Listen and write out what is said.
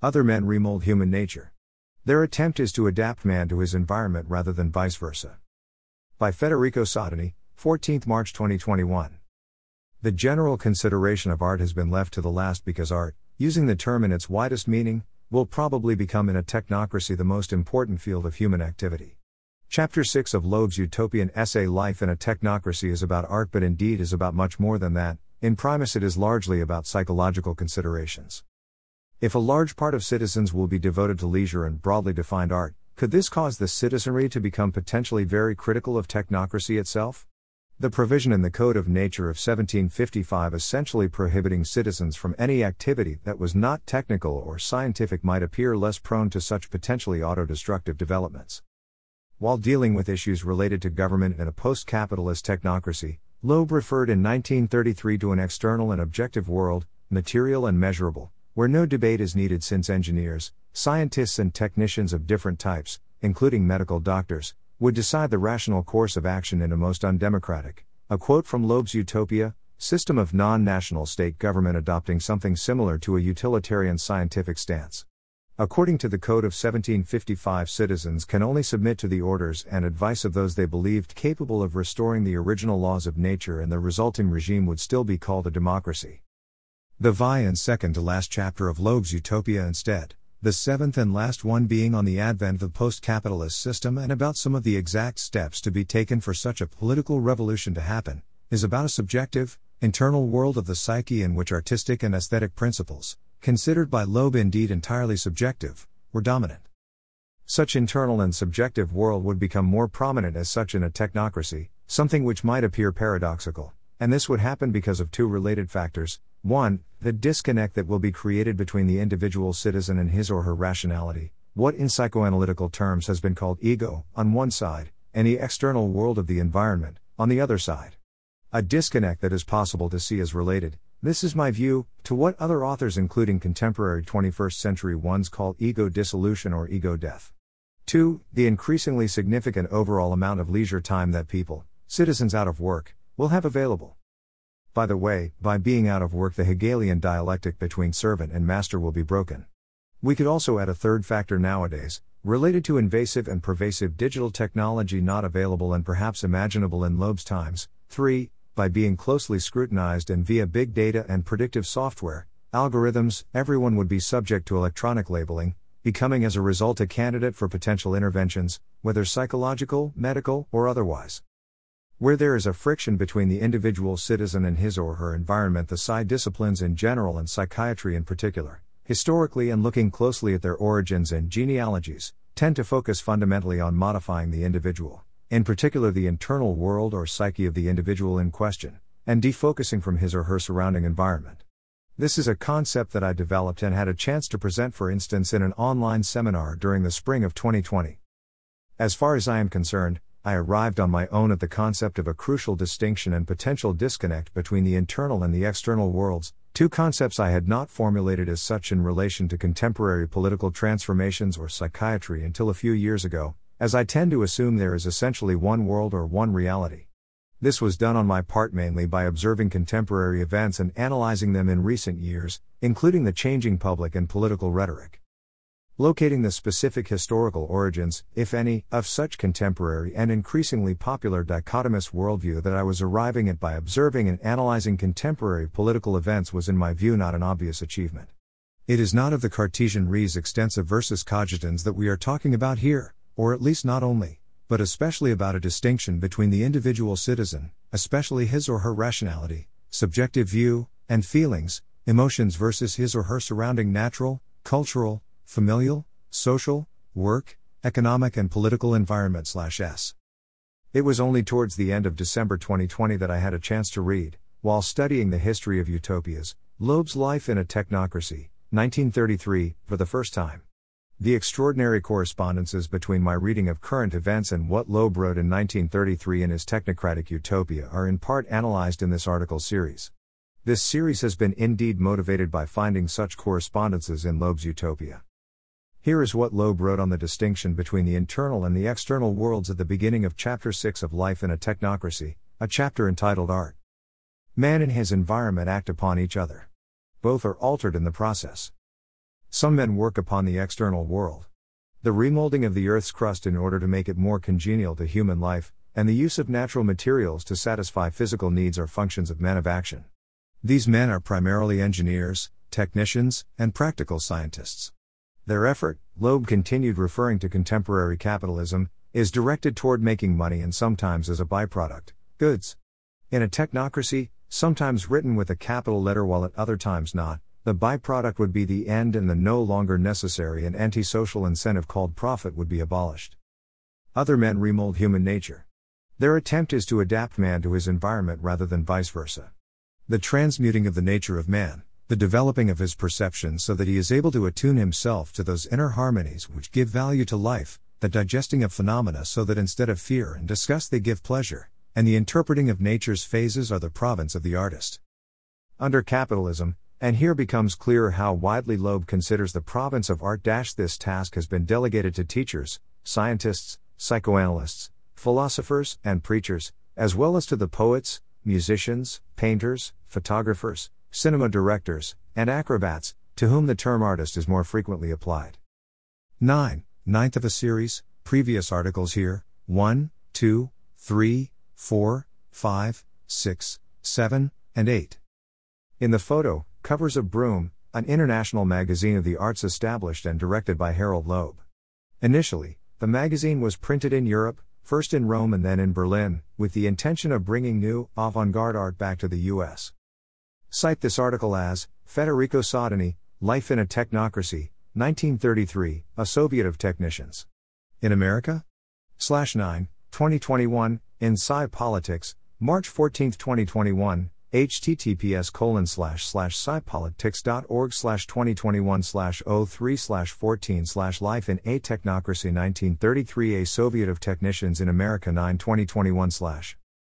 Other men remold human nature. Their attempt is to adapt man to his environment rather than vice versa. By Federico Sottini, 14 March 2021. The general consideration of art has been left to the last because art, using the term in its widest meaning, will probably become in a technocracy the most important field of human activity. Chapter 6 of Loeb's utopian essay Life in a Technocracy is about art, but indeed is about much more than that. In primis, it is largely about psychological considerations. If a large part of citizens will be devoted to leisure and broadly defined art, could this cause the citizenry to become potentially very critical of technocracy itself? The provision in the Code of Nature of 1755 essentially prohibiting citizens from any activity that was not technical or scientific might appear less prone to such potentially auto destructive developments. While dealing with issues related to government in a post capitalist technocracy, Loeb referred in 1933 to an external and objective world, material and measurable, where no debate is needed since engineers, scientists, and technicians of different types, including medical doctors, would decide the rational course of action in a most undemocratic. A quote from Loeb's Utopia system of non national state government adopting something similar to a utilitarian scientific stance. According to the Code of 1755, citizens can only submit to the orders and advice of those they believed capable of restoring the original laws of nature, and the resulting regime would still be called a democracy. The VI and second to last chapter of Loeb's Utopia instead, the seventh and last one being on the advent of the post capitalist system and about some of the exact steps to be taken for such a political revolution to happen, is about a subjective, internal world of the psyche in which artistic and aesthetic principles, considered by Loeb indeed entirely subjective, were dominant. Such internal and subjective world would become more prominent as such in a technocracy, something which might appear paradoxical, and this would happen because of two related factors 1. The disconnect that will be created between the individual citizen and his or her rationality, what in psychoanalytical terms has been called ego, on one side, and the external world of the environment, on the other side. A disconnect that is possible to see as related, this is my view, to what other authors, including contemporary 21st century ones, call ego dissolution or ego death. 2. The increasingly significant overall amount of leisure time that people, citizens out of work, will have available. By the way, by being out of work, the Hegelian dialectic between servant and master will be broken. We could also add a third factor nowadays, related to invasive and pervasive digital technology not available and perhaps imaginable in Loeb's times. 3. By being closely scrutinized and via big data and predictive software, algorithms, everyone would be subject to electronic labeling, becoming as a result a candidate for potential interventions, whether psychological, medical, or otherwise. Where there is a friction between the individual citizen and his or her environment, the psy disciplines in general and psychiatry in particular, historically and looking closely at their origins and genealogies, tend to focus fundamentally on modifying the individual, in particular the internal world or psyche of the individual in question, and defocusing from his or her surrounding environment. This is a concept that I developed and had a chance to present, for instance, in an online seminar during the spring of 2020. As far as I am concerned, I arrived on my own at the concept of a crucial distinction and potential disconnect between the internal and the external worlds, two concepts I had not formulated as such in relation to contemporary political transformations or psychiatry until a few years ago, as I tend to assume there is essentially one world or one reality. This was done on my part mainly by observing contemporary events and analyzing them in recent years, including the changing public and political rhetoric. Locating the specific historical origins, if any, of such contemporary and increasingly popular dichotomous worldview that I was arriving at by observing and analyzing contemporary political events was, in my view, not an obvious achievement. It is not of the Cartesian res extensa versus cogitans that we are talking about here, or at least not only, but especially about a distinction between the individual citizen, especially his or her rationality, subjective view, and feelings, emotions versus his or her surrounding natural, cultural, familial, social, work, economic and political environment s. It was only towards the end of December 2020 that I had a chance to read, while studying the history of utopias, Loeb's Life in a Technocracy, 1933, for the first time. The extraordinary correspondences between my reading of current events and what Loeb wrote in 1933 in his technocratic utopia are in part analyzed in this article series. This series has been indeed motivated by finding such correspondences in Loeb's utopia. Here is what Loeb wrote on the distinction between the internal and the external worlds at the beginning of Chapter 6 of Life in a Technocracy, a chapter entitled Art. Man and his environment act upon each other. Both are altered in the process. Some men work upon the external world. The remolding of the Earth's crust in order to make it more congenial to human life, and the use of natural materials to satisfy physical needs are functions of men of action. These men are primarily engineers, technicians, and practical scientists. Their effort, Loeb continued referring to contemporary capitalism, is directed toward making money and sometimes as a byproduct, goods. In a technocracy, sometimes written with a capital letter while at other times not, the byproduct would be the end and the no longer necessary and antisocial incentive called profit would be abolished. Other men remold human nature. Their attempt is to adapt man to his environment rather than vice versa. The transmuting of the nature of man, the developing of his perceptions so that he is able to attune himself to those inner harmonies which give value to life, the digesting of phenomena so that instead of fear and disgust they give pleasure, and the interpreting of nature's phases are the province of the artist. Under capitalism, and here becomes clear how widely Loeb considers the province of art. This task has been delegated to teachers, scientists, psychoanalysts, philosophers, and preachers, as well as to the poets, musicians, painters, photographers, cinema directors, and acrobats, to whom the term artist is more frequently applied. 9. Ninth of a series, previous articles here 1, 2, 3, 4, 5, 6, 7, and 8. In the photo, Covers of Broom, an international magazine of the arts established and directed by Harold Loeb. Initially, the magazine was printed in Europe, first in Rome and then in Berlin, with the intention of bringing new, avant garde art back to the US. Cite this article as Federico Sodini, Life in a Technocracy, 1933, A Soviet of Technicians. In America? Slash 9, 2021, in Sci Politics, March 14, 2021, https colon slash slash scipolitics.org slash 2021 slash 03 slash 14 slash life in a technocracy 1933 a soviet of technicians in america 9 2021 slash